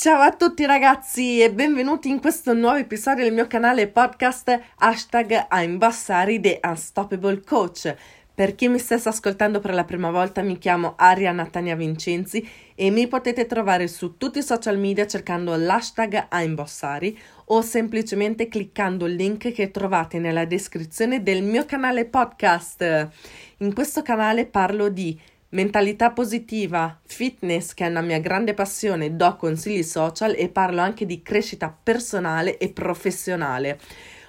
Ciao a tutti ragazzi e benvenuti in questo nuovo episodio del mio canale podcast hashtag I'm Bassari The Unstoppable Coach. Per chi mi stesse ascoltando per la prima volta mi chiamo Aria Natania Vincenzi e mi potete trovare su tutti i social media cercando l'hashtag I'm Bossari o semplicemente cliccando il link che trovate nella descrizione del mio canale podcast. In questo canale parlo di Mentalità positiva, fitness che è una mia grande passione, do consigli social e parlo anche di crescita personale e professionale.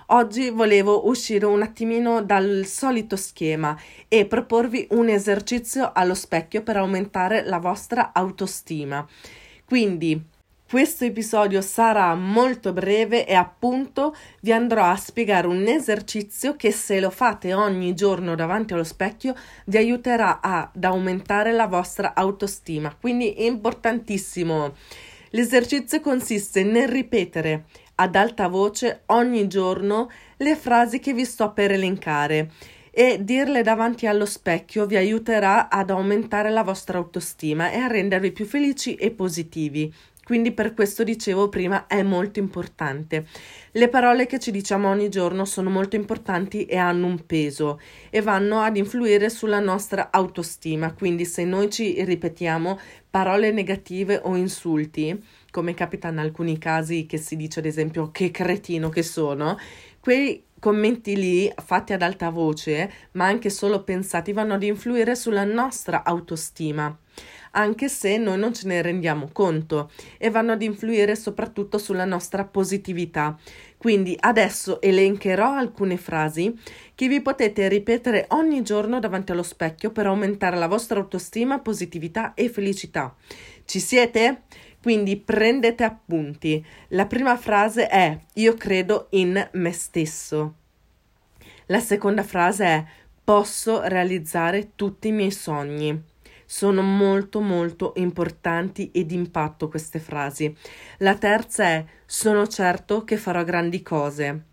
Oggi volevo uscire un attimino dal solito schema e proporvi un esercizio allo specchio per aumentare la vostra autostima. Quindi questo episodio sarà molto breve e appunto vi andrò a spiegare un esercizio che se lo fate ogni giorno davanti allo specchio vi aiuterà ad aumentare la vostra autostima. Quindi è importantissimo. L'esercizio consiste nel ripetere ad alta voce ogni giorno le frasi che vi sto per elencare e dirle davanti allo specchio vi aiuterà ad aumentare la vostra autostima e a rendervi più felici e positivi. Quindi per questo dicevo prima è molto importante. Le parole che ci diciamo ogni giorno sono molto importanti e hanno un peso e vanno ad influire sulla nostra autostima. Quindi se noi ci ripetiamo parole negative o insulti, come capita in alcuni casi che si dice ad esempio che cretino che sono, quei commenti lì fatti ad alta voce, ma anche solo pensati, vanno ad influire sulla nostra autostima anche se noi non ce ne rendiamo conto e vanno ad influire soprattutto sulla nostra positività. Quindi adesso elencherò alcune frasi che vi potete ripetere ogni giorno davanti allo specchio per aumentare la vostra autostima, positività e felicità. Ci siete? Quindi prendete appunti. La prima frase è io credo in me stesso. La seconda frase è posso realizzare tutti i miei sogni. Sono molto molto importanti ed impatto queste frasi. La terza è sono certo che farò grandi cose.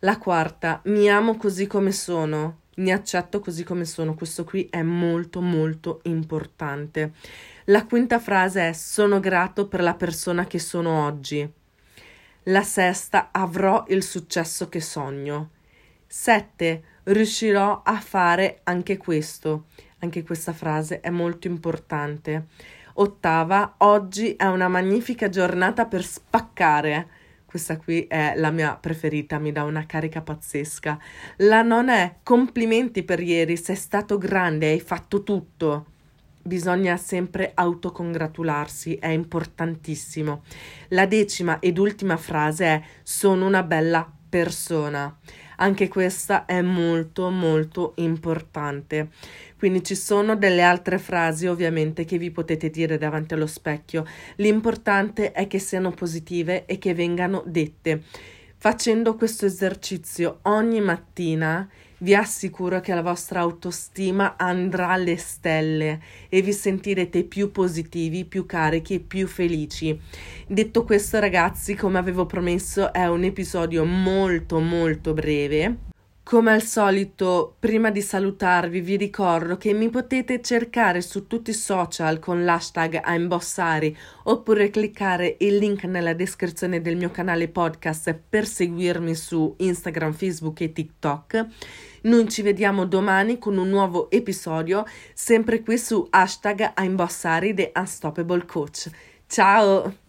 La quarta mi amo così come sono. Mi accetto così come sono. Questo qui è molto molto importante. La quinta frase è sono grato per la persona che sono oggi. La sesta avrò il successo che sogno. Sette riuscirò a fare anche questo. Anche questa frase è molto importante. Ottava, oggi è una magnifica giornata per spaccare. Questa qui è la mia preferita, mi dà una carica pazzesca. La nona è complimenti per ieri, sei stato grande, hai fatto tutto. Bisogna sempre autocongratularsi, è importantissimo. La decima ed ultima frase è sono una bella persona. Anche questa è molto molto importante. Quindi ci sono delle altre frasi ovviamente che vi potete dire davanti allo specchio. L'importante è che siano positive e che vengano dette. Facendo questo esercizio ogni mattina vi assicuro che la vostra autostima andrà alle stelle e vi sentirete più positivi, più carichi e più felici. Detto questo, ragazzi, come avevo promesso, è un episodio molto molto breve come al solito, prima di salutarvi, vi ricordo che mi potete cercare su tutti i social con l'hashtag Aimbossari oppure cliccare il link nella descrizione del mio canale podcast per seguirmi su Instagram, Facebook e TikTok. Noi ci vediamo domani con un nuovo episodio, sempre qui su hashtag Aimbossari The Unstoppable Coach. Ciao!